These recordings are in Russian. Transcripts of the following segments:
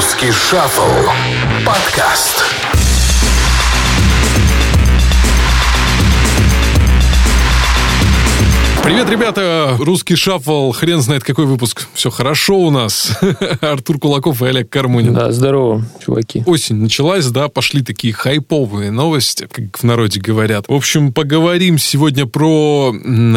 Русский шаффл. Подкаст. Привет, ребята! Русский шаффл, хрен знает какой выпуск. Все хорошо у нас. Артур Кулаков и Олег Кармунин. Да, здорово, чуваки. Осень началась, да, пошли такие хайповые новости, как в народе говорят. В общем, поговорим сегодня про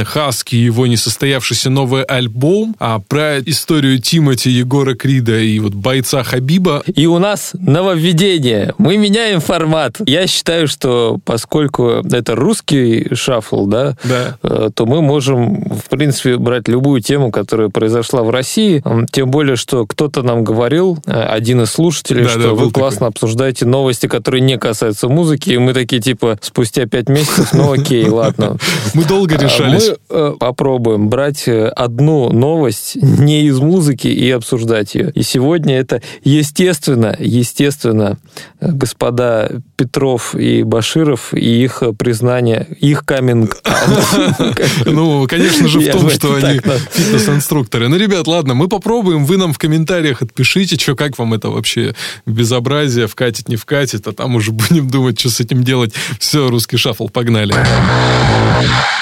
Хаски, его несостоявшийся новый альбом, а про историю Тимати, Егора Крида и вот бойца Хабиба. И у нас нововведение. Мы меняем формат. Я считаю, что поскольку это русский шаффл, да, Да. э, то мы можем, в принципе, брать любую тему, которая произошла в России. Тем более, что кто-то нам говорил, э, один из слушателей, Да, что да, вы классно такой. обсуждаете новости, которые не касаются музыки. И мы такие, типа, спустя пять месяцев, ну окей, ладно. Мы долго решались. Мы э, попробуем брать э, одну новость не из музыки и обсуждать ее. И сегодня это, естественно, естественно, господа Петров и Баширов и их признание, их каминг Ну, конечно же, в том, что они фитнес-инструкторы. Ну, ребят, ладно, мы попробуем. Вы нам в комментариях отпишите, что, как вам это вообще безобразие, вкатит, не вкатит, а там уже будем думать, что с этим делать. Все, русский шаффл, погнали.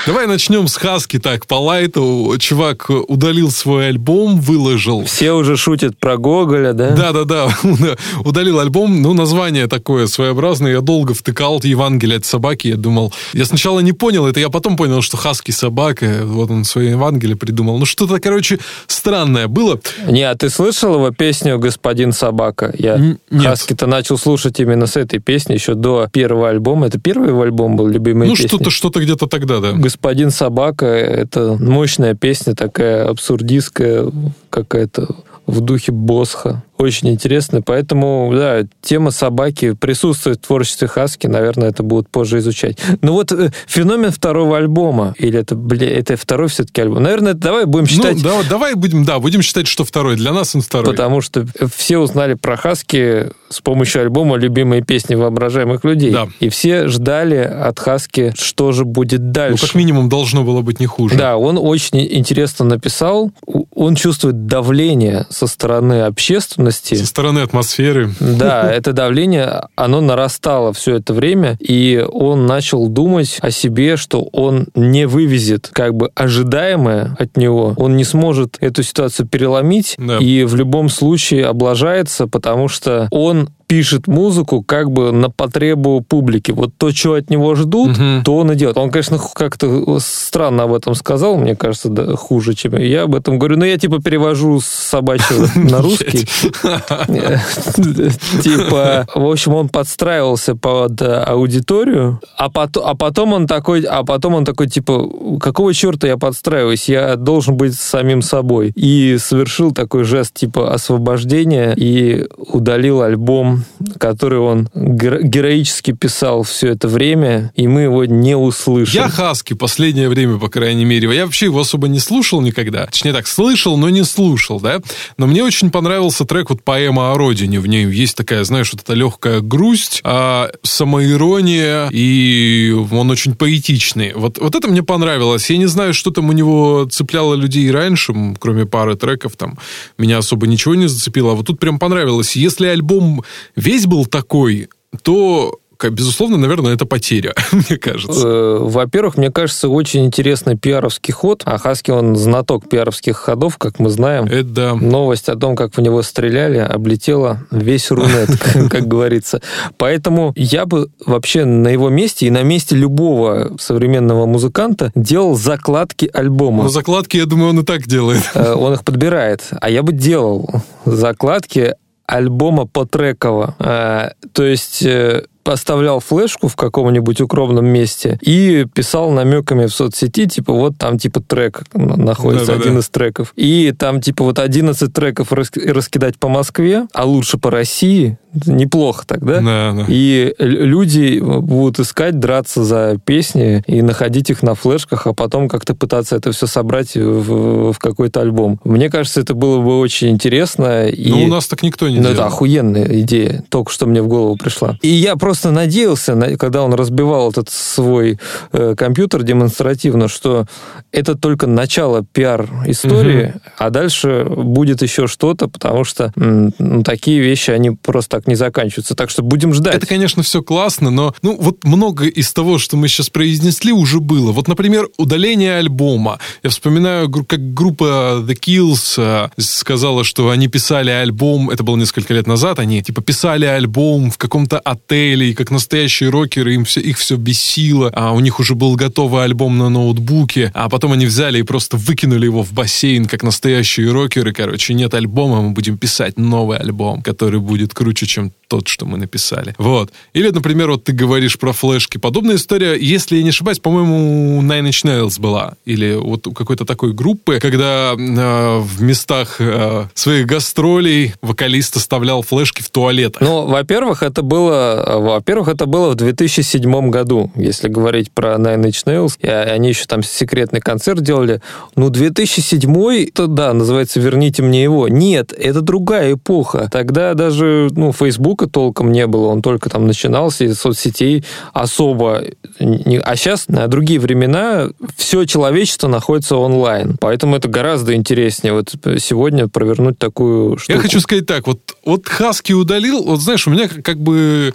Давай начнем с Хаски так, по лайту. Чувак удалил свой альбом, выложил. Все уже шутят про Гоголя, да? Да-да-да, удалил альбом, ну, название такое своеобразное, я долго втыкал Евангелие от собаки, я думал, я сначала не понял это, я потом понял, что Хаски собака, вот он свое Евангелие придумал, ну, что-то, короче, странное было. Не, а ты слышал его песню «Господин собака»? Я Н-. Хаски-то начал слушать именно с этой песни еще до первого альбома. Это первый его альбом был, любимый Ну, что-то, что-то где-то тогда, да. Господин собака это мощная песня, такая абсурдистская, какая-то в духе Босха. Очень интересно. Поэтому, да, тема собаки присутствует в творчестве Хаски. Наверное, это будут позже изучать. Ну вот э, феномен второго альбома. Или это, бля, это второй все-таки альбом. Наверное, давай будем считать... Ну, да, давай будем, да, будем считать, что второй. Для нас он второй. Потому что все узнали про Хаски с помощью альбома «Любимые песни воображаемых людей». Да. И все ждали от Хаски, что же будет Ну, дальше. как минимум, должно было быть не хуже. Да, он очень интересно написал. Он чувствует давление со стороны общественности. Со стороны атмосферы. Да, это давление, оно нарастало все это время, и он начал думать о себе, что он не вывезет как бы ожидаемое от него, он не сможет эту ситуацию переломить, Да. и в любом случае облажается, потому что он пишет музыку как бы на потребу публики. Вот то, что от него ждут, Мгм. то он и делает. Он, конечно, как-то странно об этом сказал, мне кажется, да, хуже, чем я об этом говорю. Но я, типа, перевожу с собачьего на русский. Типа, в общем, он подстраивался под э, аудиторию, а а потом он такой, а потом он такой, типа, какого черта я подстраиваюсь? Я должен быть самим собой. И совершил такой жест, типа, освобождения и удалил альбом, который он геро- героически писал все это время, и мы его не услышим. Я Хаски последнее время, по крайней мере. Я вообще его особо не слушал никогда. Точнее так, слышал, но не слушал, да. Но мне очень понравился трек вот «Поэма о родине». В ней есть такая, знаешь, вот эта легкая грусть, а, самоирония, и он очень поэтичный. Вот, вот это мне понравилось. Я не знаю, что там у него цепляло людей раньше, кроме пары треков, там меня особо ничего не зацепило. А вот тут прям понравилось. Если альбом весь был такой, то, безусловно, наверное, это потеря, мне кажется. Э, Во-первых, мне кажется, очень интересный пиаровский ход. А Хаски, он знаток пиаровских ходов, как мы знаем. Это да. Новость о том, как в него стреляли, облетела весь Рунет, как говорится. Поэтому я бы вообще на его месте и на месте любого современного музыканта делал закладки Но альбома. закладки, я думаю, он и так делает. Э, Он их подбирает. А я бы делал закладки альбома потреково. Э, То есть поставлял флешку в каком-нибудь укромном месте и писал намеками в соцсети, типа, вот там, типа, трек находится, Да-да-да. один из треков. И там, типа, вот 11 треков рас- раскидать по Москве, а лучше по России, Неплохо тогда. Да, да. И люди будут искать, драться за песни и находить их на флешках, а потом как-то пытаться это все собрать в, в какой-то альбом. Мне кажется, это было бы очень интересно. И... Но у нас так никто не Ну, делал. это охуенная идея, только что мне в голову пришла. И я просто надеялся, на- когда он разбивал этот свой э, компьютер демонстративно, что это только начало пиар-истории, а дальше будет еще что-то, потому что ну, такие вещи, они просто так не заканчиваются. Так что будем ждать. Это, конечно, все классно, но ну вот много из того, что мы сейчас произнесли, уже было. Вот, например, удаление альбома. Я вспоминаю, как группа The Kills э, сказала, что они писали альбом, это было несколько лет назад, они типа писали альбом в каком-то отеле, и как настоящие рокеры, им все, их все бесило, а у них уже был готовый альбом на ноутбуке, а потом они взяли и просто выкинули его в бассейн, как настоящие рокеры. Короче, нет альбома, мы будем писать новый альбом, который будет круче, чем тот, что мы написали. Вот. Или, например, вот ты говоришь про флешки. Подобная история, если я не ошибаюсь, по-моему, у Nine Inch Nails была. Или вот у какой-то такой группы, когда э, в местах э, своих гастролей вокалист оставлял флешки в туалетах. Ну, во-первых, это было, во-первых, это было в 2007 году, если говорить про Nine Inch Nails. И они еще там секретный концерт делали. Ну, 2007, то да, называется «Верните мне его». Нет, это другая эпоха. Тогда даже, ну, Фейсбука толком не было, он только там начинался, и соцсетей особо не... А сейчас, на другие времена, все человечество находится онлайн. Поэтому это гораздо интереснее вот сегодня провернуть такую штуку. Я хочу сказать так, вот, вот Хаски удалил, вот знаешь, у меня как бы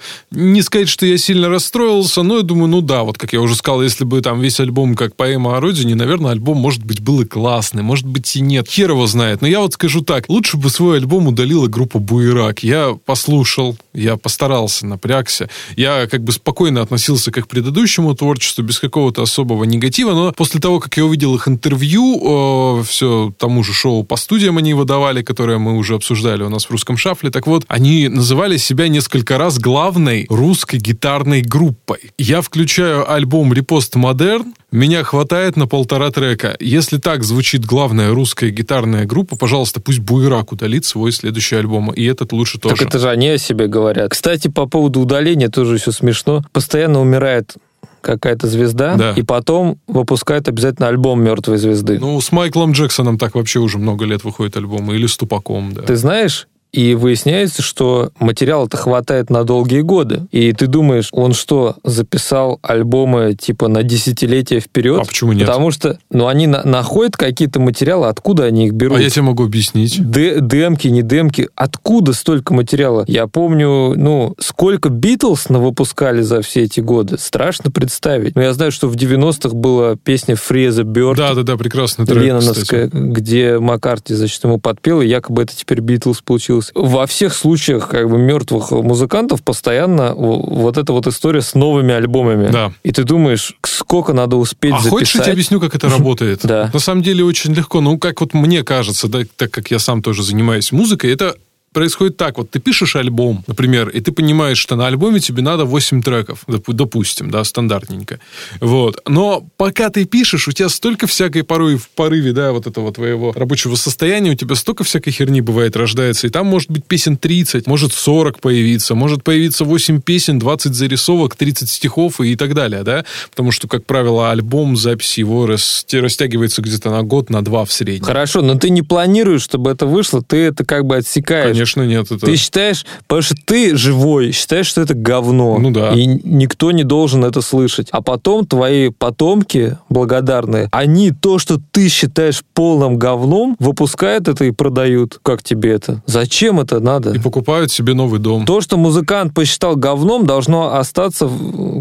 не сказать, что я сильно расстроился, но я думаю, ну да, вот как я уже сказал, если бы там весь альбом как поэма о родине, наверное, альбом, может быть, был и классный, может быть и нет, хер его знает. Но я вот скажу так, лучше бы свой альбом удалила группа Буерак. Я послушал, я постарался, напрягся, я как бы спокойно относился к их предыдущему творчеству, без какого-то особого негатива, но после того, как я увидел их интервью, э, все тому же шоу по студиям они выдавали, которое мы уже обсуждали у нас в русском шафле, так вот, они называли себя несколько раз главной русской гитарной группой. Я включаю альбом «Репост Модерн», меня хватает на полтора трека. Если так звучит главная русская гитарная группа, пожалуйста, пусть Буерак удалит свой следующий альбом. И этот лучше тоже. Так это же они о себе говорят. Кстати, по поводу удаления тоже еще смешно. Постоянно умирает какая-то звезда, Да. и потом выпускает обязательно альбом мертвой звезды. Ну, с Майклом Джексоном так вообще уже много лет выходит альбомы. Или с Тупаком, да. Ты знаешь, и выясняется, что материала-то хватает на долгие годы. И ты думаешь, он что, записал альбомы типа на десятилетия вперед? А почему нет? Потому что, ну, они на- находят какие-то материалы, откуда они их берут? А я тебе могу объяснить. Д- демки, не демки. Откуда столько материала? Я помню, ну, сколько Битлз выпускали за все эти годы. Страшно представить. Но я знаю, что в 90-х была песня «Free as a Bird», Да-да-да, прекрасный трек, Ленноновская, кстати. где Маккарти, значит, ему подпел, и якобы это теперь Битлз получилось. Во всех случаях как бы мертвых музыкантов постоянно вот эта вот история с новыми альбомами. Да. И ты думаешь, сколько надо успеть А записать? хочешь, я тебе объясню, как это работает? Да. На самом деле очень легко. Ну, как вот мне кажется, да, так как я сам тоже занимаюсь музыкой, это происходит так. Вот ты пишешь альбом, например, и ты понимаешь, что на альбоме тебе надо 8 треков, доп- допустим, да, стандартненько. Вот. Но пока ты пишешь, у тебя столько всякой порой в порыве, да, вот этого твоего рабочего состояния, у тебя столько всякой херни бывает рождается, и там может быть песен 30, может 40 появиться, может появиться 8 песен, 20 зарисовок, 30 стихов и так далее, да, потому что, как правило, альбом, запись его растягивается где-то на год, на два в среднем. Хорошо, но ты не планируешь, чтобы это вышло, ты это как бы отсекаешь. Конечно, нет. Это... Ты считаешь, потому что ты живой, считаешь, что это говно. Ну да. И никто не должен это слышать. А потом твои потомки благодарные, они то, что ты считаешь полным говном, выпускают это и продают. Как тебе это? Зачем это надо? И покупают себе новый дом. То, что музыкант посчитал говном, должно остаться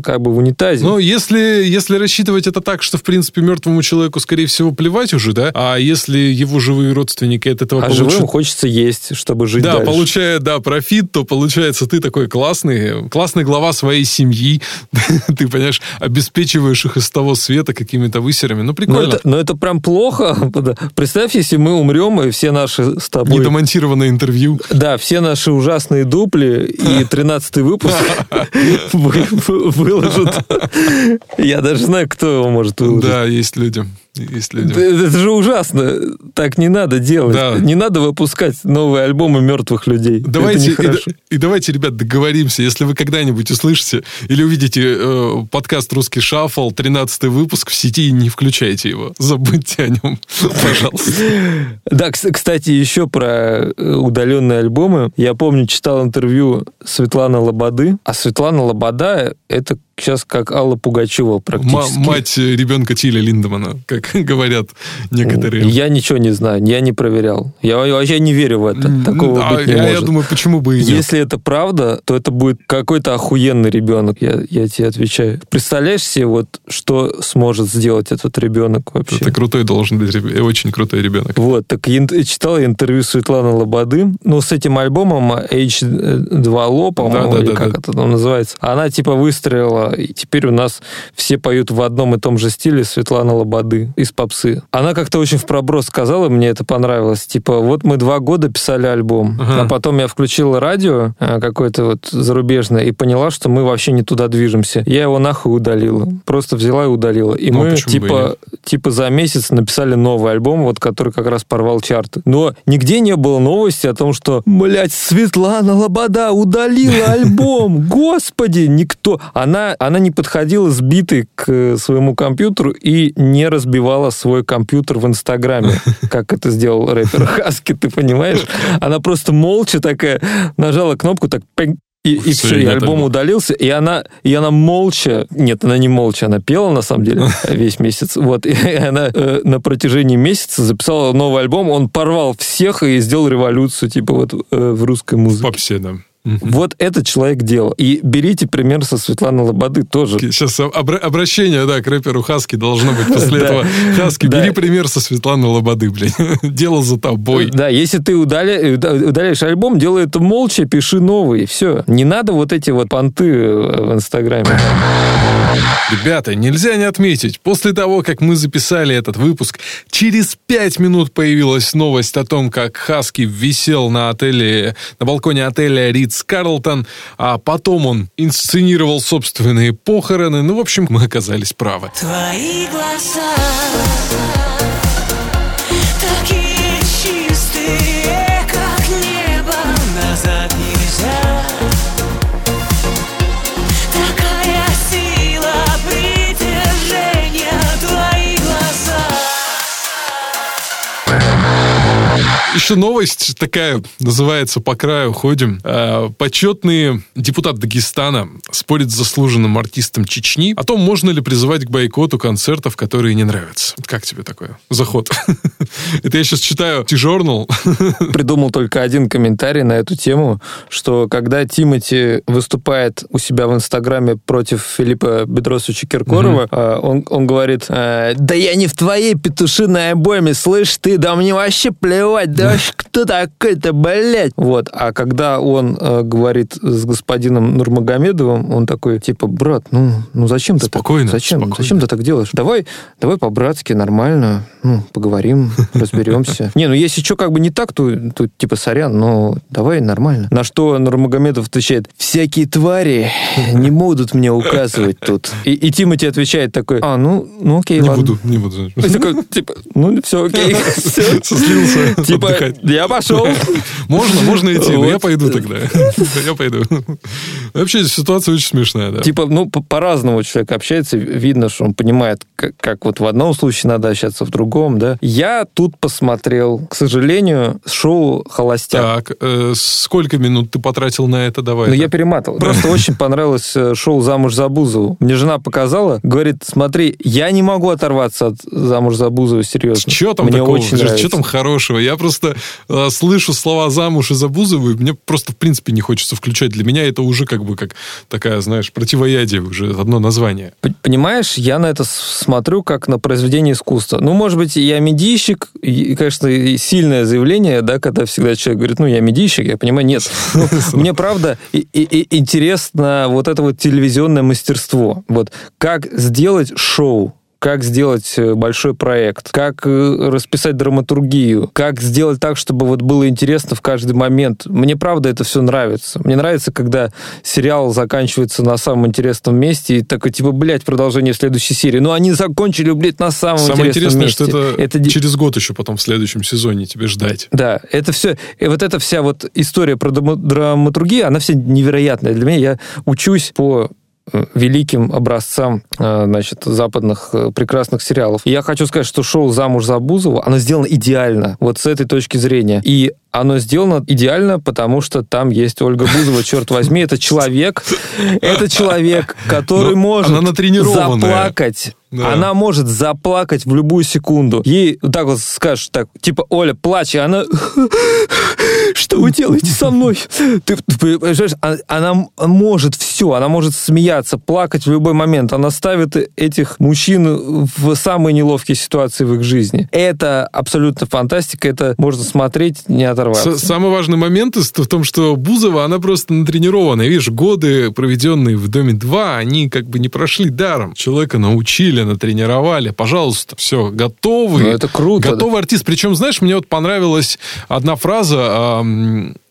как бы в унитазе. Ну, если, если рассчитывать это так, что, в принципе, мертвому человеку, скорее всего, плевать уже, да, а если его живые родственники от этого а получат... живым хочется есть, чтобы жить Да, дальше. получая, да, профит, то получается ты такой классный, классный глава своей семьи. Ты, понимаешь, обеспечиваешь их из того света какими-то высерами. Ну, Но прикольно. это, но это прям плохо. Представь, если мы умрем, и все наши с тобой... Недомонтированное интервью. Да, все наши ужасные дупли и 13 выпуск вы- вы- выложат. Я даже знаю, кто его может выложить. Да, есть люди. Есть люди. Да, Это же ужасно. Так не надо делать. Да. Не надо выпускать новые альбомы мертвых людей. Давайте, Это и, и давайте, ребят, договоримся, если вы когда-нибудь услышите или увидите э, подкаст «Русский шаффл», 13 выпуск в сети, не включайте его. Забудьте о нем, пожалуйста. Да, кс- кстати, еще про э, удаленные альбомы. Я помню, читал интервью Светланы Лободы. А Светлана Лобода — это сейчас как Алла Пугачева практически. мать ребенка Тиля Линдемана, как говорят некоторые. Я ничего не знаю, я не проверял. Я вообще не верю в это. Такого А быть не я, я может. думаю, почему бы и нет. Если это правда, то это будет какой-то охуенный ребенок, я, я тебе отвечаю. Представляешь себе, вот, что сможет сделать этот ребенок вообще? Это крутой должен быть, очень крутой ребенок. Вот, так я читал я интервью Светланы Лободы, ну, с этим альбомом H2Lo, по-моему, Да, да, или да, как да. это там называется. Она, типа, выстрелила, и теперь у нас все поют в одном и том же стиле Светлана Лободы из попсы. Она как-то очень в проброс сказала, мне это понравилось, типа, вот мы два года писали альбом, Ага. а потом я включила радио а, какое-то вот зарубежное и поняла, что мы вообще не туда движемся. Я его нахуй удалила. Просто взяла и удалила. И Ну, мы, бы и типа, типа за месяц написали новый альбом, вот который как раз порвал чарты. Но нигде не было новости о том, что, блядь, Светлана Лобода удалила альбом. Господи, никто. Она, она не подходила сбитой к своему компьютеру и не разбивала свой компьютер в Инстаграме, как это сделал рэпер Хаски, ты понимаешь? Она просто молча такая нажала кнопку, так пинг, и, и все, и альбом альбома. удалился, и она, и она молча, нет, она не молча, она пела на самом деле весь месяц, вот, и она э, на протяжении месяца записала новый альбом, он порвал всех и сделал революцию, типа вот э, в русской В музыке. попсе, да. Вот этот человек делал. И берите пример со Светланы Лободы тоже. Сейчас обра- обращение, да, к рэперу Хаски должно быть после этого. Хаски, бери пример со Светланы Лободы, блин. Дело за тобой. Да, если ты уда- удаляешь альбом, делай это молча, пиши новый, все. Не надо вот эти вот понты э, в Инстаграме. Ребята, нельзя не отметить, после того, как мы записали этот выпуск, через пять минут появилась новость о том, как Хаски висел на отеле, на балконе отеля Ридс Карлтон, а потом он инсценировал собственные похороны. Ну, в общем, мы оказались правы. Твои глаза Еще новость такая, называется «По краю ходим». Э, Почетный депутат Дагестана спорит с заслуженным артистом Чечни о том, можно ли призывать к бойкоту концертов, которые не нравятся. Как тебе такое? Заход. Это я сейчас читаю T-Journal. Придумал только один комментарий на эту тему, что когда Тимати выступает у себя в Инстаграме против Филиппа Бедросовича Киркорова, э, он, он говорит, э, да я не в твоей петушиной обойме, слышь ты, да мне вообще плевать, да вообще кто такой-то, блядь. Вот, а когда он э, говорит с господином Нурмагомедовым, он такой, типа, брат, ну, ну зачем ты Спокойно, так? Зачем? спокойно. Зачем ты так делаешь? Давай, давай по-братски, нормально, ну, поговорим, разберемся. Не, ну если что как бы не так, то тут типа сорян, но давай нормально. На что Нурмагомедов отвечает, всякие твари не будут мне указывать тут. И, и Тимати отвечает такой, а, ну, ну окей, Не ладно. буду, не буду. И такой, типа, ну все, окей, все. Слился Типа, отдыхать. я пошел. Можно, можно идти, но я пойду тогда. Я пойду. Вообще ситуация очень смешная, да. Типа, ну, по- по-разному человек общается, видно, что он понимает, как, вот в одном случае надо общаться, в другом, да. Я тут посмотрел, к сожалению, шоу «Холостяк». Так, э, сколько минут ты потратил на это? Давай. Ну, я перематывал. Просто очень понравилось э, шоу «Замуж за Бузову». Мне жена показала, говорит, смотри, я не могу оторваться от «Замуж за Бузову», серьезно. Что там Мне такого? очень нравится. Что там хорошего? Я просто э, слышу слова замуж и за Бузову, и мне просто в принципе не хочется включать. Для меня это уже как бы как такая, знаешь, противоядие уже одно название. Понимаешь, я на это смотрю как на произведение искусства. Ну, может быть, я медийщик, и, конечно, сильное заявление, да, когда всегда человек говорит, ну, я медийщик, я понимаю, нет. Ну, мне, правда, и- и- и интересно вот это вот телевизионное мастерство. Вот как сделать шоу, как сделать э, большой проект, как э, расписать драматургию, как сделать так, чтобы вот было интересно в каждый момент. Мне правда это все нравится. Мне нравится, когда сериал заканчивается на самом интересном месте и такой типа, блядь, продолжение в следующей серии. Ну они закончили, блядь, на самом Самое интересном интересное, месте. что это, ди- через год еще потом в следующем сезоне тебе ждать. Да, это все, и вот эта вся вот история про драма- драматургию, она вся невероятная для меня. Я учусь по великим образцам э, значит, западных э, прекрасных сериалов. И я хочу сказать, что шоу «Замуж за Бузову», оно сделано идеально, вот с этой точки зрения. И оно сделано идеально, потому что там есть Ольга Бузова, черт возьми, это человек, это человек, который Но может она заплакать Да. Она может заплакать в любую секунду. Ей вот так вот скажешь, так, типа, Оля, плачь, и она... Что вы делаете со мной? Ты, ты понимаешь, а- она может все, она может смеяться, плакать в любой момент. Она ставит этих мужчин в самые неловкие ситуации в их жизни. Это абсолютно фантастика, это можно смотреть, не оторваться. Самый важный момент в том, что Бузова, она просто натренированная. Видишь, годы, проведенные в «Доме-2», они как бы не прошли даром. Человека научили, натренировали. Пожалуйста, все, готовый. Ну, это круто, Готовый артист. Причем, знаешь, мне вот понравилась одна фраза...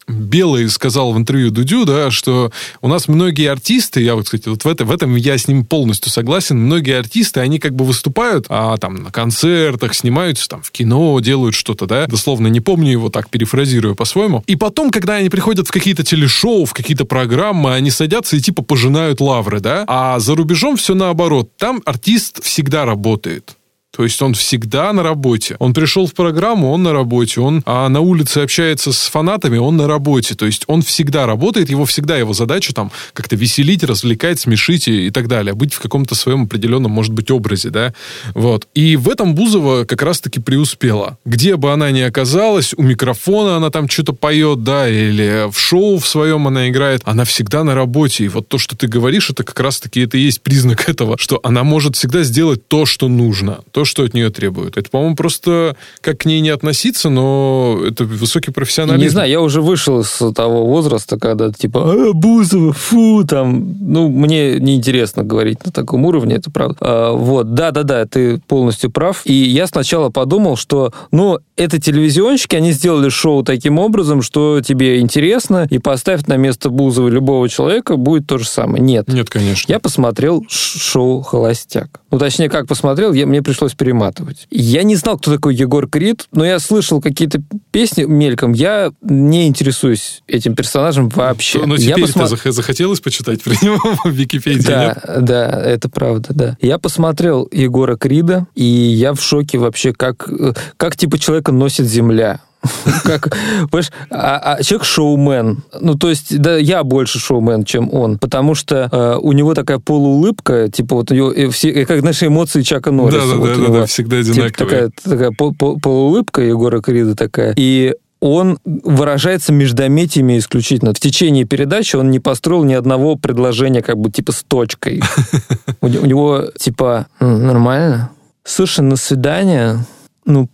Белый сказал в интервью Дудю, да, что у нас многие артисты, я вот, кстати, вот в, это, в этом я с ним полностью согласен, многие артисты, они как бы выступают а, там на концертах, снимаются там в кино, делают что-то, да, дословно не помню его так, перефразирую по-своему. И потом, когда они приходят в какие-то телешоу, в какие-то программы, они садятся и типа пожинают лавры, да, а за рубежом все наоборот, там артист всегда работает. То есть он всегда на работе. Он пришел в программу, он на работе. Он а, на улице общается с фанатами, он на работе. То есть он всегда работает, его всегда его задача там как-то веселить, развлекать, смешить и, и так далее. Быть в каком-то своем определенном, может быть, образе, да. Вот. И в этом Бузова как раз-таки преуспела. Где бы она ни оказалась, у микрофона она там что-то поет, да, или в шоу в своем она играет, она всегда на работе. И вот то, что ты говоришь, это как раз-таки это и есть признак этого, что она может всегда сделать то, что нужно, то, что от нее требуют. Это, по-моему, просто как к ней не относиться, но это высокий профессионализм. Не знаю, я уже вышел из того возраста, когда типа «А, Бузова, фу, там, ну, мне неинтересно говорить на таком уровне, это правда. А, вот, да-да-да, ты полностью прав. И я сначала подумал, что, ну, это телевизионщики, они сделали шоу таким образом, что тебе интересно, и поставь на место Бузова любого человека, будет то же самое. Нет. Нет, конечно. Я посмотрел шоу «Холостяк». Ну, точнее, как посмотрел, я, мне пришлось перематывать. Я не знал, кто такой Егор Крид, но я слышал какие-то песни мельком. Я не интересуюсь этим персонажем вообще. Но я теперь-то посма- зах- захотелось почитать про него в Википедии, нет? Да, да, это правда, да. Я посмотрел Егора Крида, и я в шоке вообще, как, э, как типа человека носит земля. Как, понимаешь, а, а человек шоумен. Ну, то есть, да, я больше шоумен, чем он, потому что э, у него такая полуулыбка, типа вот э, все, как наши эмоции Чака Норриса. Да, да, вот да, да, него. да, всегда Типа одинаковые. такая, такая пол- пол- полуулыбка Егора Крида такая. И он выражается междометиями исключительно. В течение передачи он не построил ни одного предложения как бы типа с точкой. У не- у него типа «М, нормально. Слушай, на свидание ну?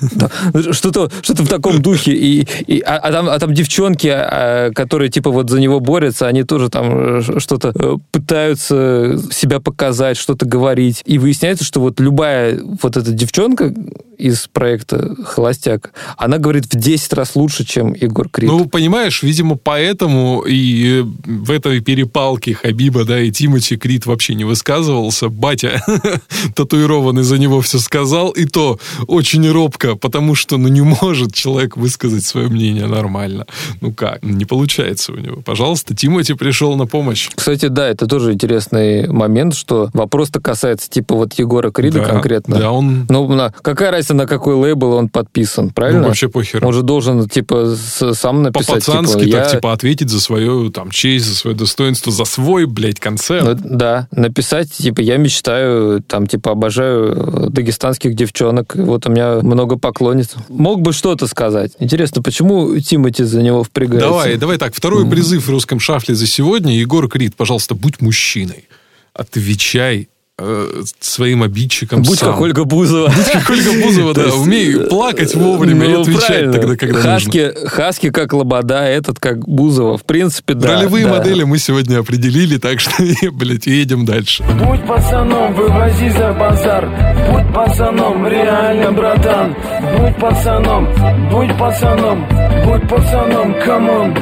Да. Что-то что в таком духе. И, и- а, а там, а там девчонки, а, которые типа вот за него борются, они тоже там э, что-то э, пытаются себя показать, что-то говорить. И выясняется, что вот любая вот эта девчонка из проекта «Холостяк», она говорит в 10 раз лучше, чем Егор Крид. Ну, понимаешь, видимо, поэтому и э, в этой перепалке Хабиба, да, и Тимати Крид вообще не высказывался. Батя татуированный за него все сказал, и то очень робко, потому что, ну, не может человек высказать свое мнение нормально. Ну как? Не получается у него. Пожалуйста, Тимати пришел на помощь. Кстати, да, это тоже интересный момент, что вопрос-то касается типа вот Егора Крида Да, конкретно. Да, он Ну, какая разница, на какой лейбл он подписан, правильно? ну, вообще похер. Он же должен, типа, сам написать, По-пацански типа, так, я- типа, ответить за свою там честь, за свое достоинство, за свой, блядь, концерт. Ну, да, написать, типа, я мечтаю, там, типа, обожаю дагестанских девчонок, вот у меня много поклонниц. Мог бы что-то сказать. Интересно, почему Тимати за него впрягается? Давай, давай так. Второй призыв в русском шафле за сегодня. Егор Крид, пожалуйста, будь мужчиной. Отвечай э, своим обидчикам Будь сам. как Ольга Бузова. Будь как Ольга Бузова, да. Умей плакать вовремя и Ну, отвечать тогда, когда нужно. Хаски, Хаски как Лобода, этот как Бузова. В принципе, да. Ролевые модели мы сегодня определили, так что, блядь, едем дальше. Будь пацаном, вывози за базар Будь пацаном, реально, братан Будь пацаном, будь пацаном Будь пацаном, come on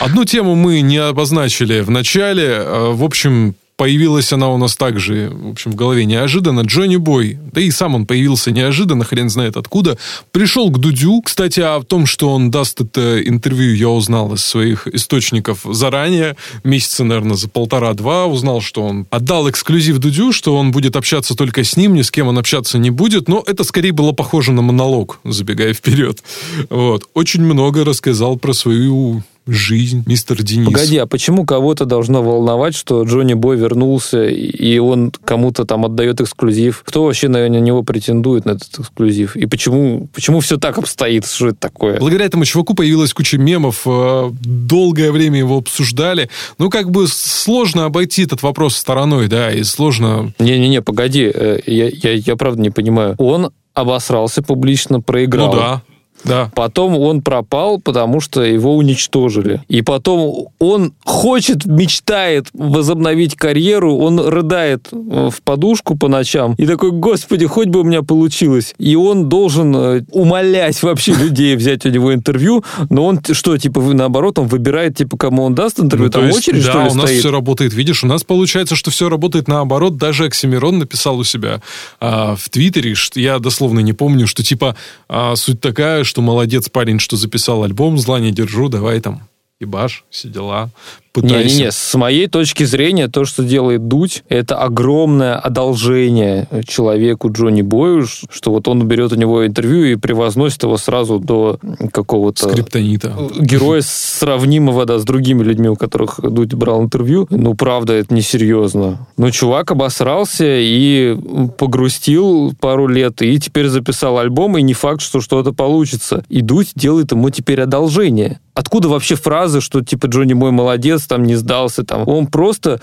Одну тему мы не обозначили в начале. Э, В общем, появилась она у нас также, в общем, в голове неожиданно. Джонни Бой, да и сам он появился неожиданно, хрен знает откуда, пришел к Дудю. Кстати, о том, что он даст это интервью, я узнал из своих источников заранее. Месяца, наверное, за полтора-два узнал, что он отдал эксклюзив Дудю, что он будет общаться только с ним, ни с кем он общаться не будет. Но это скорее было похоже на монолог, забегая вперед. Вот. Очень много рассказал про свою жизнь мистер Денис. Погоди, а почему кого-то должно волновать, что Джонни Бой вернулся, и он кому-то там отдает эксклюзив? Кто вообще на него претендует на этот эксклюзив? И почему, почему все так обстоит? Что это такое? Благодаря этому чуваку появилась куча мемов, э, долгое время его обсуждали. Ну, как бы сложно обойти этот вопрос стороной, да, и сложно... Не-не-не, погоди, э, я, я, я правда не понимаю. Он обосрался публично, проиграл. Ну да, да. Потом он пропал, потому что его уничтожили. И потом он хочет, мечтает возобновить карьеру, он рыдает э, в подушку по ночам и такой, господи, хоть бы у меня получилось. И он должен э, умолять вообще людей взять у него интервью, но он что, типа, наоборот, он выбирает, типа, кому он даст интервью, Ну, там есть, очередь, да, что ли, у нас стоит? все работает. Видишь, у нас получается, что все работает наоборот. Даже Оксимирон написал у себя а, в Твиттере, что я дословно не помню, что типа а, суть такая, что молодец парень, что записал альбом, зла не держу, давай там ебаш, все дела, пытайся. Не-не-не, с моей точки зрения, то, что делает Дудь, это огромное одолжение человеку Джонни Бою, что вот он берет у него интервью и превозносит его сразу до какого-то Скриптонита. героя, сравнимого да, с другими людьми, у которых Дудь брал интервью. Ну, правда, это несерьезно. Ну, чувак обосрался и погрустил пару лет, и теперь записал альбом, и не факт, что что-то получится. И Дудь делает ему теперь одолжение. Откуда вообще фразы, что типа Джонни мой молодец, там не сдался, там. Он просто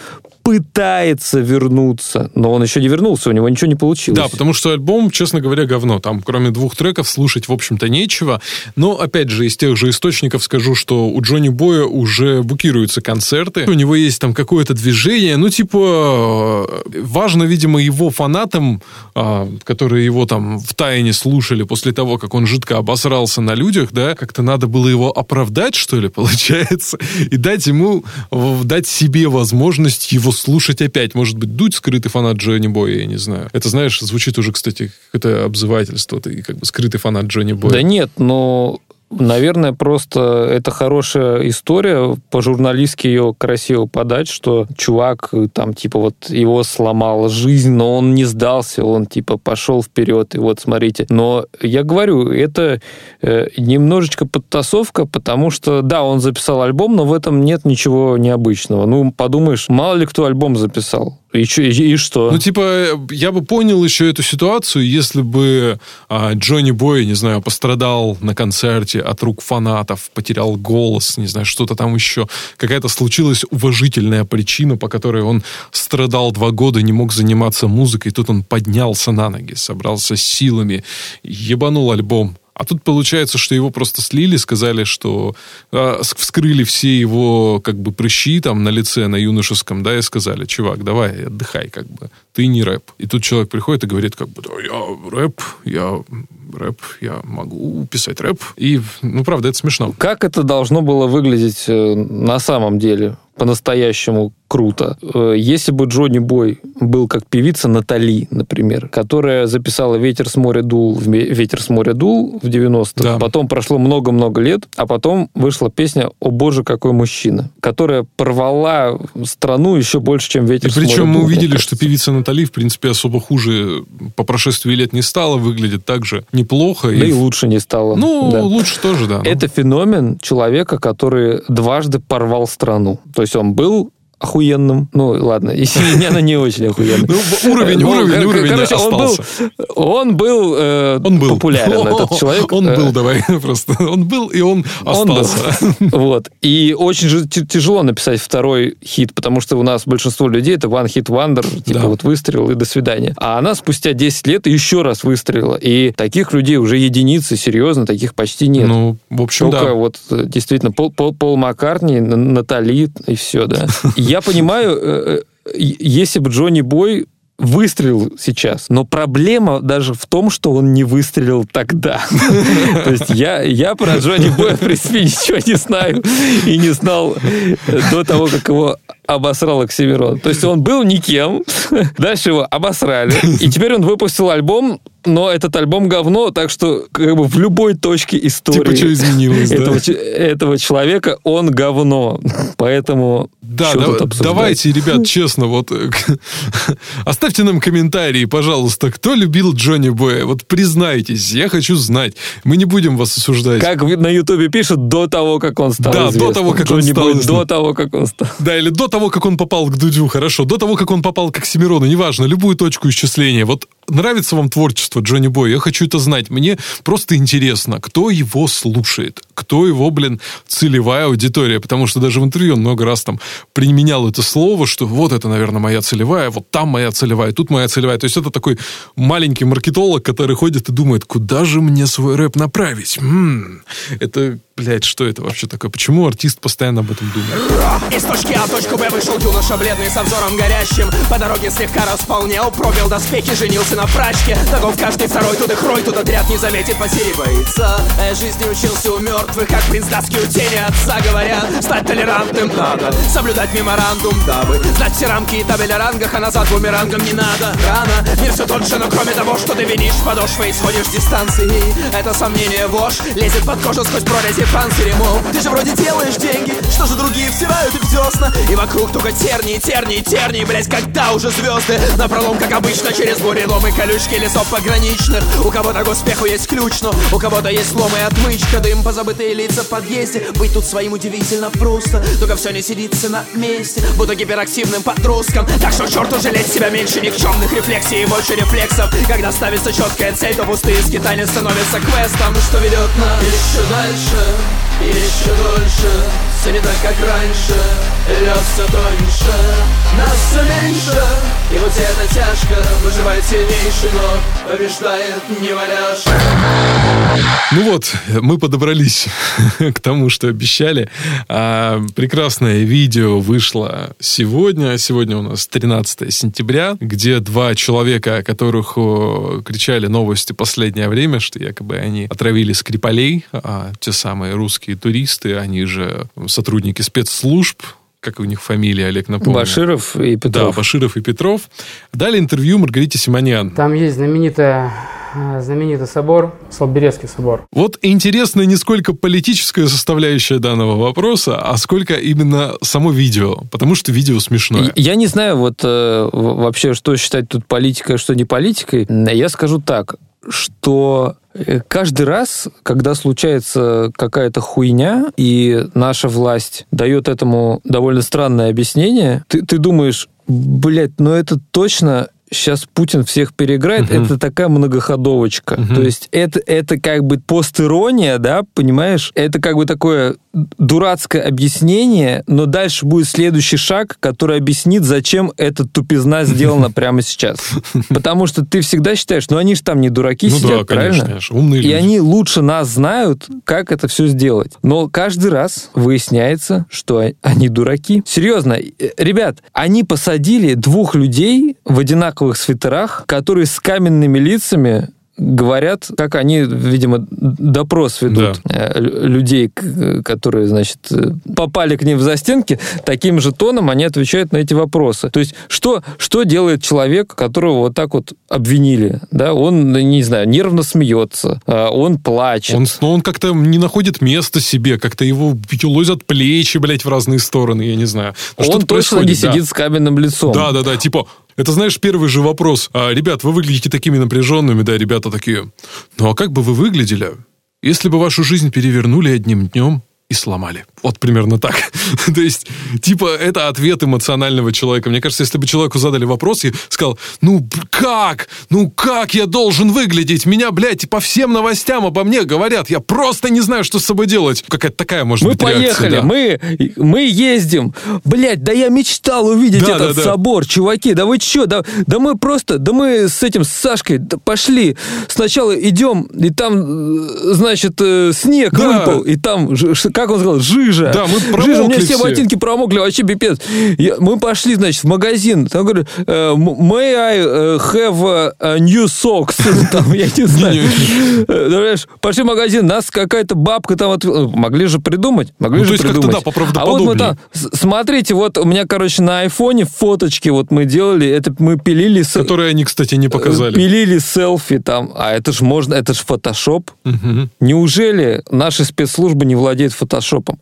пытается вернуться, но он еще не вернулся, у него ничего не получилось. Да, потому что альбом, честно говоря, говно. Там, кроме двух треков, слушать, в общем-то, нечего. Но, опять же, из тех же источников скажу, что у Джонни Боя уже букируются концерты. У него есть там какое-то движение. Ну, типа, э, важно, видимо, его фанатам, а, которые его там в тайне слушали после того, как он жидко обосрался на людях, да, как-то надо было его оправдать, что ли, получается, и дать ему, дать себе возможность его слушать опять. Может быть, Дудь скрытый фанат Джонни Боя, я не знаю. Это, знаешь, звучит уже, кстати, как это обзывательство. Ты как бы скрытый фанат Джонни Боя. Да нет, но, наверное, просто это хорошая история, по-журналистски ее красиво подать, что чувак, э, там, типа, вот его сломала жизнь, но он не сдался, он, типа, пошел вперед, и вот, смотрите. Но я говорю, это э, немножечко подтасовка, потому что, да, он записал альбом, но в этом нет ничего необычного. Ну, подумаешь, мало ли кто альбом записал. И, чё- и, и что? Ну, типа, я бы понял еще эту ситуацию, если бы а, Джонни Бой, не знаю, пострадал на концерте от рук фанатов, потерял голос, не знаю, что-то там еще. Какая-то случилась уважительная причина, по которой он страдал два года, не мог заниматься музыкой. Тут он поднялся на ноги, собрался с силами, ебанул альбом. А тут получается, что его просто слили, сказали, что э, вскрыли все его как бы прыщи там на лице, на юношеском, да, и сказали, чувак, давай, отдыхай, как бы, ты не рэп. И тут человек приходит и говорит, как бы, да, я рэп, я рэп, я могу писать рэп. И, ну, правда, это смешно. Как это должно было выглядеть э, на самом деле? По-настоящему круто. Э, Если бы Джонни Бой был как певица Натали, например, которая записала «Ветер с моря дул», «Ветер с моря дул» в 90-х, Да. потом прошло много-много лет, а потом вышла песня «О боже, какой мужчина», которая порвала страну еще больше, чем «Ветер И с моря причем мы дул», увидели, что певица Натали, в принципе, особо хуже по прошествии лет не стала, выглядит также неплохо. Да и лучше не стало. Ну, Да. лучше тоже, да. Это феномен человека, который дважды порвал страну. То есть он был охуенным. Ну, ладно, не, оно не очень охуенное. Ну, уровень, Ну, уровень, кор- уровень короче, он был, остался. он был, э, Он был. популярен, этот человек. Он Э, был, давай, просто. Он был, и он Он был. остался. Вот. И очень же тяжело написать второй хит, потому что у нас большинство людей это one hit wonder, типа Да. вот выстрел и до свидания. А она спустя 10 лет еще раз выстрелила. И таких людей уже единицы, серьезно, таких почти нет. Ну, в общем, Только да. вот э, действительно Пол, Пол, Пол Маккартни, Натали и все, да. Я понимаю, э, э, если бы Джонни Бой выстрелил сейчас, но проблема даже в том, что он не выстрелил тогда. То есть я, я про Джонни Боя, в принципе, ничего не знаю и не знал э, до того, как его обосрал Оксимирон. То есть он был никем, дальше его обосрали, и теперь он выпустил альбом, но этот альбом говно, так что как бы в любой точке истории Типа, что изменилось, да? этого, че- этого человека он говно. Поэтому Да, да- давайте, ребят, честно, вот оставьте нам комментарии, пожалуйста, кто любил Джонни Боя. Вот признайтесь, я хочу знать. Мы не будем вас осуждать. Как на Ютубе пишут, до того, как он стал Да, до известным. того, как он Джонни стал Бой. До того, как он стал. Да, или до того, как он попал к Дудю, хорошо. До того, как он попал к Оксимирону, неважно, любую точку исчисления. Вот нравится вам творчество Джонни Бой? Я хочу это знать. Мне просто интересно, кто его слушает, кто его, блин, целевая аудитория. Потому что даже в интервью он много раз там применял это слово, что вот это, наверное, моя целевая, вот там моя целевая, тут моя целевая. То есть это такой маленький маркетолог, который ходит и думает, куда же мне свой рэп направить? М, это, блядь, что это вообще такое? Почему артист постоянно об этом думает? Из точки А точку Б вышел юноша бледный со взором горящим По дороге слегка располнел, пробил доспехи, женился на прачке Таков каждый второй, тут их рой, тут отряд не заметит, потери боится А я жизни учился у мертвых, как принц доски у тени отца Говорят, стать толерантным надо, соблюдать меморандум, дабы Знать все рамки и табель о рангах, а назад бумерангом не надо. Рано, мир все тот же, но кроме того, что ты винишь подошвой, исходишь с дистанции. Это сомнение вошь, лезет под кожу сквозь прорези панциря, мол Ты же вроде делаешь деньги, что же другие втирают их в десна И вокруг только тернии, тернии, тернии, блять, когда уже звезды На пролом, как обычно, через бурелом и колючки лесов пограничных. У кого-то к успеху есть ключ, но у кого-то есть слом и отмычка. Дым, позабытые лица в подъезде, быть тут своим удивительно просто. Только все не сидится на месте, будто гиперактивным подростком. Так что черту жалеть себя меньше никчемных рефлексий и больше рефлексов. Когда ставится четкая цель, то пустые скитания становятся квестом. Что ведет нас? Еще дальше, еще дольше. Все не так, как раньше, лед все тоньше Нас все меньше, и вот это тяжко Выживает сильнейший, но побеждает не валяш Ну вот, мы подобрались к тому, что обещали. А, прекрасное видео вышло сегодня. Сегодня у нас 13 сентября, где два человека, о которых о, кричали новости последнее время, что якобы они отравили Скрипалей, а те самые русские туристы, они же сотрудники спецслужб, как у них фамилия, Олег напомню. Баширов и Да, Петров. Баширов и Петров. Дали интервью Маргарите Симоньян. Там есть знаменитая, э, знаменитый собор, Слоберецкий собор. Вот интересно не сколько политическая составляющая данного вопроса, а сколько именно само видео, потому что видео смешное. Я не знаю вот э, вообще, что считать тут политикой, а что не политикой. Я скажу так, что э, каждый раз, когда случается какая-то хуйня, и наша власть дает этому довольно странное объяснение, ты, ты думаешь, блядь, ну это точно сейчас Путин всех переиграет, Мгм. это такая многоходовочка. Мгм. То есть это, это как бы постирония, да, понимаешь? Это как бы такое дурацкое объяснение, но дальше будет следующий шаг, который объяснит, зачем эта тупизна сделана прямо сейчас. Потому что ты всегда считаешь, ну они же там не дураки ну сидят, да, правильно? конечно, умные И люди. они лучше нас знают, как это все сделать. Но каждый раз выясняется, что они дураки. Серьезно, э, ребят, они посадили двух людей в одинаковых свитерах, которые с каменными лицами говорят, как они, видимо, допрос ведут э, лю- людей, которые, значит, э, попали к ним в застенки, таким же тоном они отвечают на эти вопросы. То есть, что, что делает человек, которого вот так вот обвинили? Да? Он, не знаю, нервно смеется, а, он плачет. Он, ну, он как-то не находит места себе, как-то его лозят плечи, блядь, в разные стороны, я не знаю. Ну, он точно не происходит, да. сидит с каменным лицом. Да, да, да, типа, это, знаешь, первый же вопрос. А, ребят, вы выглядите такими напряженными, да, ребята такие. Ну, а как бы вы выглядели, если бы вашу жизнь перевернули одним днем? И сломали. Вот примерно так. То есть, типа, это ответ эмоционального человека. Мне кажется, если бы человеку задали вопрос и сказал, ну как? Ну как я должен выглядеть? Меня, блядь, по всем новостям обо мне говорят. Я просто не знаю, что с собой делать. Какая-то такая, может Мы быть, реакция, поехали, да. мы, мы ездим. Блять, да я мечтал увидеть Да, этот да, да. собор, чуваки. Да вы чё? Да, да мы просто, да мы с этим, с Сашкой да пошли. Сначала идем, и там, э, значит, э, снег Да. выпал, и там, как он сказал, жижа. Да, мы Жижа, у промокли меня все все. ботинки промокли, вообще пипец. Я- мы пошли, значит, в магазин. Там говорю, э, may I э, have a new socks? Там, я не знаю. Э, пошли в магазин, нас какая-то бабка там... от- э, Могли же придумать. Могли Ну, же то есть как-то, придумать. да, А вот мы там... Смотрите, вот у меня, короче, на айфоне фоточки вот мы делали. Это мы пилили... Которые они, кстати, не показали. Пилили селфи там. А это ж можно... Это ж фотошоп. Мгм. Неужели наши спецслужбы не владеют фотошопом?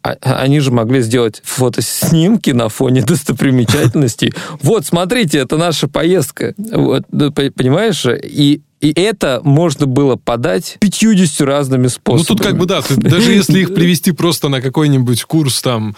А- а Они же могли сделать фотоснимки на фоне достопримечательностей. Вот, смотрите, это наша поездка. Вот, понимаешь? И, и это можно было подать 50 разными Ну, способами. тут как бы, да, ты- даже если их привести просто на какой-нибудь курс там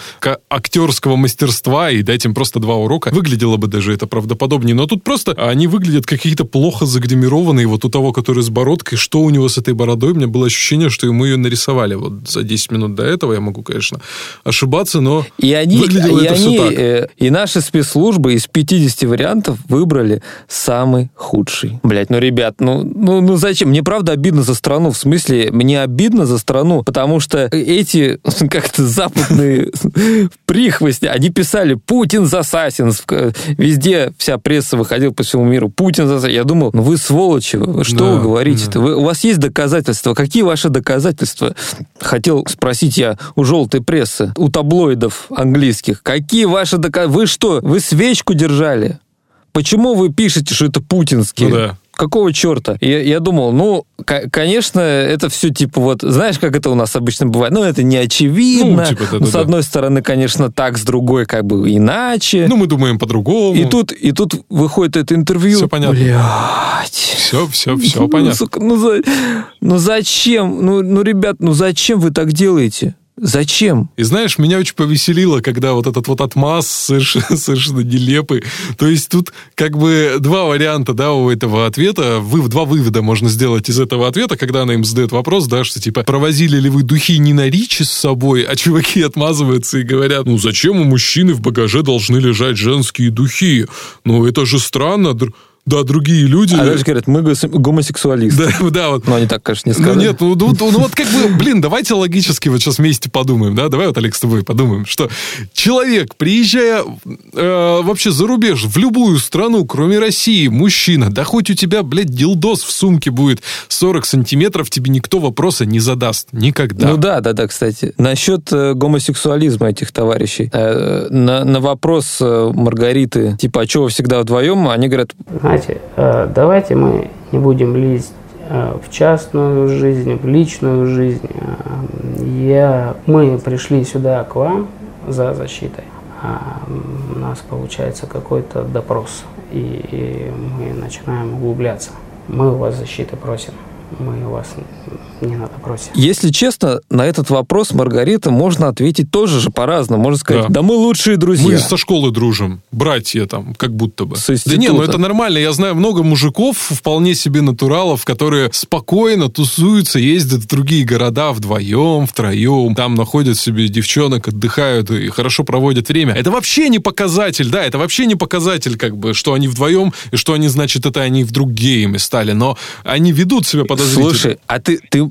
актерского мастерства и дать им просто два урока, выглядело бы даже это правдоподобнее. Но тут просто они выглядят какие-то плохо загримированные. Вот у того, который с бородкой, что у него с этой бородой, у меня было ощущение, что ему ее нарисовали. Вот за 10 минут до этого я могу, конечно, ошибаться, но И они, выглядело и, это они все так. э, и наши спецслужбы из 50 вариантов выбрали самый худший. Блять, ну, ребят, ну, ну, ну зачем? Мне правда обидно за страну. В смысле, мне обидно за страну, потому что эти как-то западные прихвостни, они писали «Путин засасин». Везде вся пресса выходила по всему миру. «Путин засасин». Я думал, ну вы сволочи, что Да, вы говорите-то? Вы- у вас есть доказательства? Какие ваши доказательства? Хотел спросить я у желтой прессы, у таблоидов английских. Какие ваши доказательства? Вы что, вы свечку держали? Почему вы пишете, что это путинские? Ну да. Какого черта? Я, я думал, ну, ко- конечно, это все типа вот, знаешь, как это у нас обычно бывает? Ну, это не очевидно. Ну, типа, да, Ну, да, с да. одной стороны, конечно, так, с другой, как бы иначе. Ну, мы думаем по-другому. и тут, и тут выходит это интервью. Всё понятно. Блядь. Все, все, все Ну, понятно. сука, ну, за- ну зачем? Ну, ну, ребят, ну зачем вы так делаете? Зачем? И знаешь, меня очень повеселило, когда вот этот вот отмаз совершенно, совершенно нелепый. То есть тут как бы два варианта, да, у этого ответа. Вы, два вывода можно сделать из этого ответа, когда она им задает вопрос, да, что типа, провозили ли вы духи не на Ричи с собой, а чуваки отмазываются и говорят, ну зачем у мужчины в багаже должны лежать женские духи? Ну это же странно. Да, другие люди... А дальше говорят, мы гомосексуалисты. Да, да, вот Но они так, конечно, не ну сказали. нет, ну, ну, вот- ну вот как бы, блин, давайте логически вот сейчас вместе подумаем, да, давай вот, Олег, с тобой подумаем, что человек, приезжая э, вообще за рубеж, в любую страну, кроме России, мужчина, да хоть у тебя, блядь, дилдос в сумке будет 40 сантиметров, тебе никто вопроса не задаст, никогда. Ну да, да, да, кстати. Насчет э, гомосексуализма этих товарищей. Э, на, на вопрос э, Маргариты, типа, а чего вы всегда вдвоем, они говорят, Знаете, э, давайте мы не будем лезть э, в частную жизнь, в личную жизнь. Э, Я, мы пришли сюда к вам за защитой. А у нас получается какой-то допрос, и, мы начинаем углубляться. Мы у вас защиты просим, мы у вас не надо просим. Если честно, на этот вопрос Маргарита можно ответить тоже же по-разному. Можно сказать, Да. да, мы лучшие друзья. Мы со школы дружим, братья там, как будто бы. С Да не, ну это нормально. Я знаю много мужиков, вполне себе натуралов, которые спокойно тусуются, ездят в другие города вдвоем, втроем, там находят себе девчонок, отдыхают и хорошо проводят время. Это вообще не показатель, да, это вообще не показатель, как бы, что они вдвоем, и что они, значит, это они вдруг геями стали, но они ведут себя подозрительно. Слушай, а ты, ты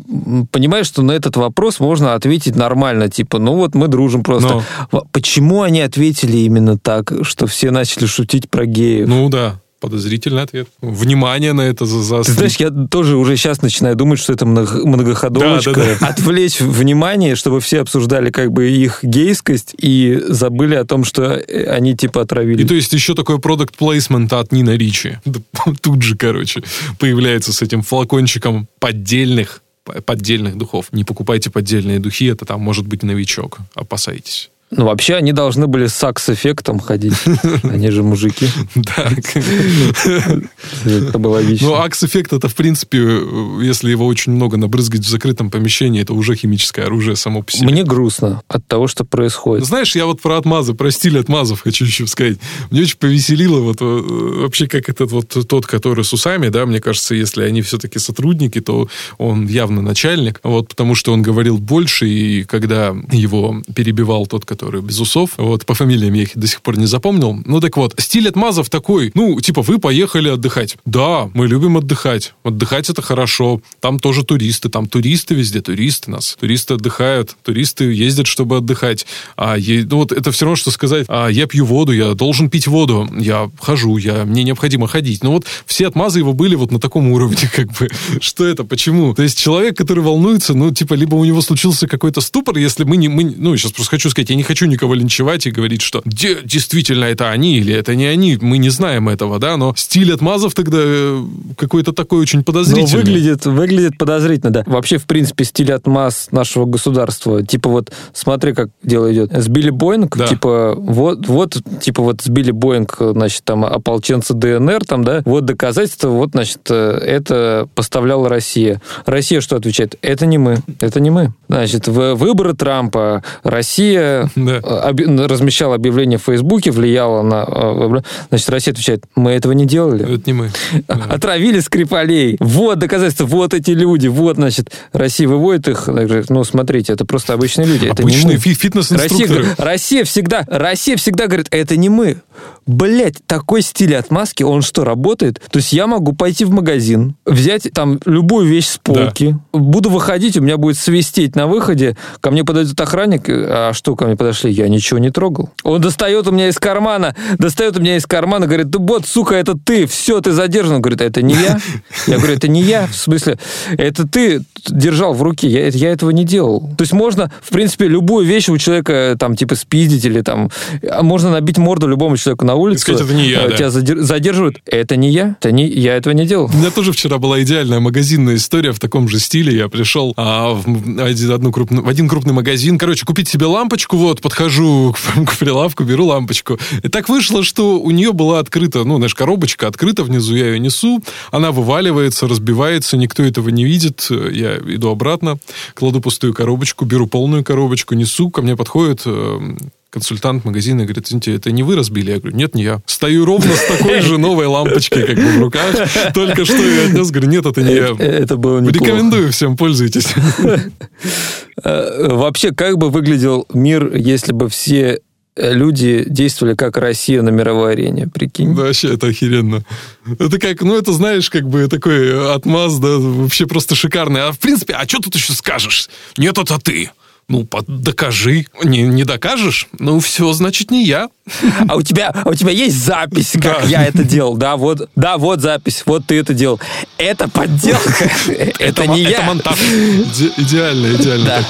понимаешь, что на этот вопрос можно ответить нормально, типа, ну вот мы дружим просто. Ну. Во- Почему они ответили именно так, что все начали шутить про геев? Ну да, подозрительный ответ. Внимание на это за Ты знаешь, я тоже уже сейчас начинаю думать, что это много- многоходовочка. Да, да, Отвлечь внимание, чтобы все обсуждали как бы их гейскость и забыли о том, что э, они типа отравили. И то есть еще такой продукт плейсмента от Нина Ричи. Да, Тут же, короче, появляется с этим флакончиком поддельных поддельных духов. Не покупайте поддельные духи, это там может быть новичок. Опасайтесь. Ну, вообще, они должны были с сакс-эффектом ходить. Они же мужики. Да. Это было логично. Ну, акс-эффект это, в принципе, если его очень много набрызгать в закрытом помещении, это уже химическое оружие само по себе. Мне грустно от того, что Ну, происходит. Знаешь, я вот про отмазы, про стиль отмазов хочу еще сказать. Мне очень повеселило вот э, вообще как этот вот тот, который с усами, да, мне кажется, если они все-таки сотрудники, то он явно начальник, вот, потому что он говорил больше, и когда его перебивал тот, который без усов, вот, по фамилиям я их до сих пор не запомнил, ну, так вот, стиль отмазов такой, ну, типа, вы поехали отдыхать. Да, мы любим отдыхать. Отдыхать это хорошо. Там тоже туристы, там туристы везде, туристы нас. Туристы отдыхают, туристы ездят, чтобы отдыхать. А е- ну, вот это все равно, что сказать, а, я пью воду, я должен пить воду, я хожу, я, мне необходимо ходить. Ну вот все отмазы его были вот на таком уровне, как бы. Что это, почему? То есть человек, который волнуется, ну, типа, либо у него случился какой-то ступор, если мы не, мы, ну, сейчас просто хочу сказать, я не хочу никого линчевать и говорить, что «Де- действительно это они или это не они, мы не знаем этого, да, но стиль отмазов тогда э, какой-то такой очень Ну, подозрительный. выглядит, выглядит подозрительно, да. Вообще, в принципе, стиль отмаз нашего государства. Типа вот, смотри, как дело идет. Сбили Боинг, Да. типа, вот, вот, типа вот сбили Боинг, значит, там, ополченцы ДНР, там, да, вот доказательства, вот, значит, э, это поставляла Россия. Россия что отвечает? Это не мы, это не мы. Значит, в выборы Трампа Россия Да. э, размещала объявление в Фейсбуке, влияла на... э, Значит, Россия отвечает, мы этого не делали. Это не мы. Отравили Скрипалей. Вот доказательства, вот эти люди, вот, значит, Россия выводит их. Говорит, Ну, смотрите, это просто обычные люди, это не Обычные мы. фитнес-инструкторы. Россия, Россия всегда, Россия всегда говорит, это не мы. Блять, такой стиль отмазки, он что, работает? То есть я могу пойти в магазин, взять там любую вещь с полки, буду выходить, у меня будет свистеть на выходе, ко мне подойдет охранник, а что ко мне подошли? Я ничего не трогал. Он достает у меня из кармана, достает у меня из кармана, говорит, да вот, сука, это ты, все, ты задержан. Он говорит, это не я. Я говорю, это не я, в смысле, это ты держал в руке, я, я этого не делал. То есть можно, в принципе, любую вещь у человека, там, типа, спиздить или там, а можно набить морду любому человеку на улице. сказать, это не я, э, да. Тебя задер- задерживают. Это не я, это не, я этого не делал. У меня тоже вчера была идеальная магазинная история в таком же стиле. Я пришел а, в, один, одну крупную- в один крупный магазин. Короче, купить себе лампочку. Вот, подхожу к, к прилавку, беру лампочку. И так вышло, что у нее была открыта, ну, знаешь, коробочка открыта внизу. Я ее несу. Она вываливается, разбивается. Никто этого не видит. Я иду обратно, кладу пустую коробочку, беру полную коробочку, несу. Ко мне подходит э, консультант магазина говорит, извините, это не вы разбили? Я говорю, нет, не я. Стою ровно с такой же новой лампочкой, как бы в руках. Только что я отнес, говорю, нет, это не я. Это было неплохо. Рекомендую всем, пользуйтесь. Э, Вообще, как бы выглядел мир, если бы все э, люди действовали как Россия на мировой арене, прикинь? Да, Вообще, это охеренно. Это как, ну, это, знаешь, как бы такой отмаз, да, вообще просто шикарный. А в принципе, а что тут еще скажешь? Нет, это ты. Ну, под- докажи. Не, не докажешь? Ну, все, значит, не я. А у тебя, а у тебя есть запись, как Да. я это делал? Да, вот, да, вот запись, вот ты это делал. Это подделка. Это не это я. монтаж. Иде- идеально, идеально. Да,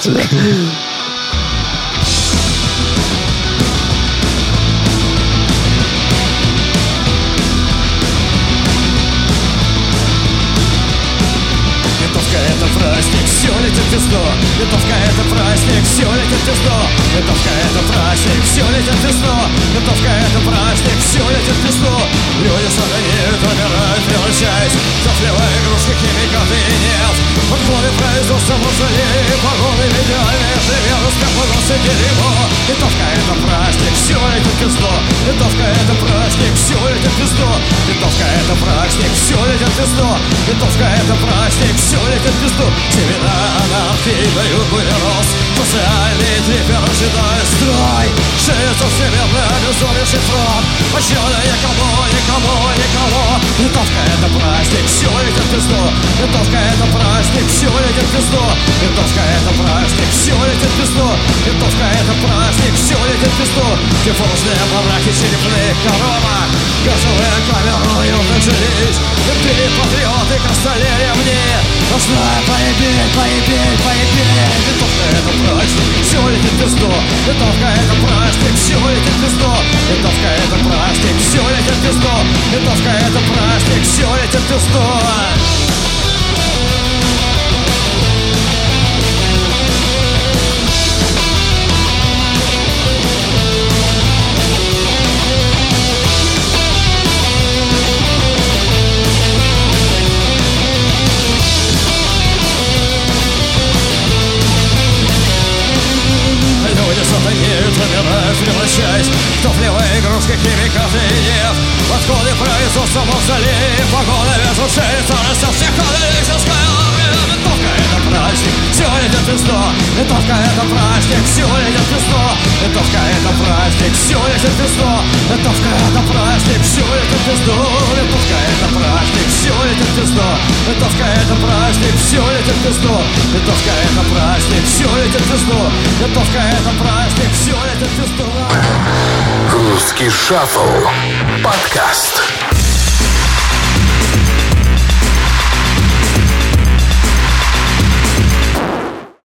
это праздник, все летит в пизду Винтовка это праздник, все летит в пизду Винтовка это праздник, все летит в пизду. Люди сатанеют, умирают, превращаясь в Топлевая игрушка, химикаты и нефть Подходы производства мавзолеи Погоны в идеальные живеры Скопылся дерьмо Винтовка это праздник, все летит в пизду Винтовка это праздник, все летит в пизду Винтовка это праздник, все летит в пизду Винтовка это праздник, все летит в пизду. Семена анархии дают были рост Социальный трипер ожидает строй. Шеется всемирный обезумевший фронт Пощады никому, никому, никому Винтовка это праздник, все летит в пизду. Винтовка это праздник, все летит в пизду. Винтовка это праздник, все летит в пизду. Винтовка это праздник, все летит в пизду. Диффузные бараки, черепные коробок Газовые камеры, начались. Ты патриоты, костолерия мне. Должна поебеть, поебеть, поебеть Винтовка это праздник, все летит в пизду Винтовка это праздник, все летит в пизду. Винтовка это праздник, все летит в пизду. Винтовка это праздник, все летит в пизду химикаты и нефть Подходы производства мавзолей Погода ветру шеи, растет всех католическая пизду Винтовка это праздник, все летит в пизду Винтовка это праздник, все летит в пизду Винтовка это праздник, все летит в пизду Винтовка это праздник, все летит в пизду Винтовка это праздник, все летит в пизду Винтовка это праздник, все летит в пизду Винтовка это праздник, все летит в пизду Русский шаффл. Подкаст.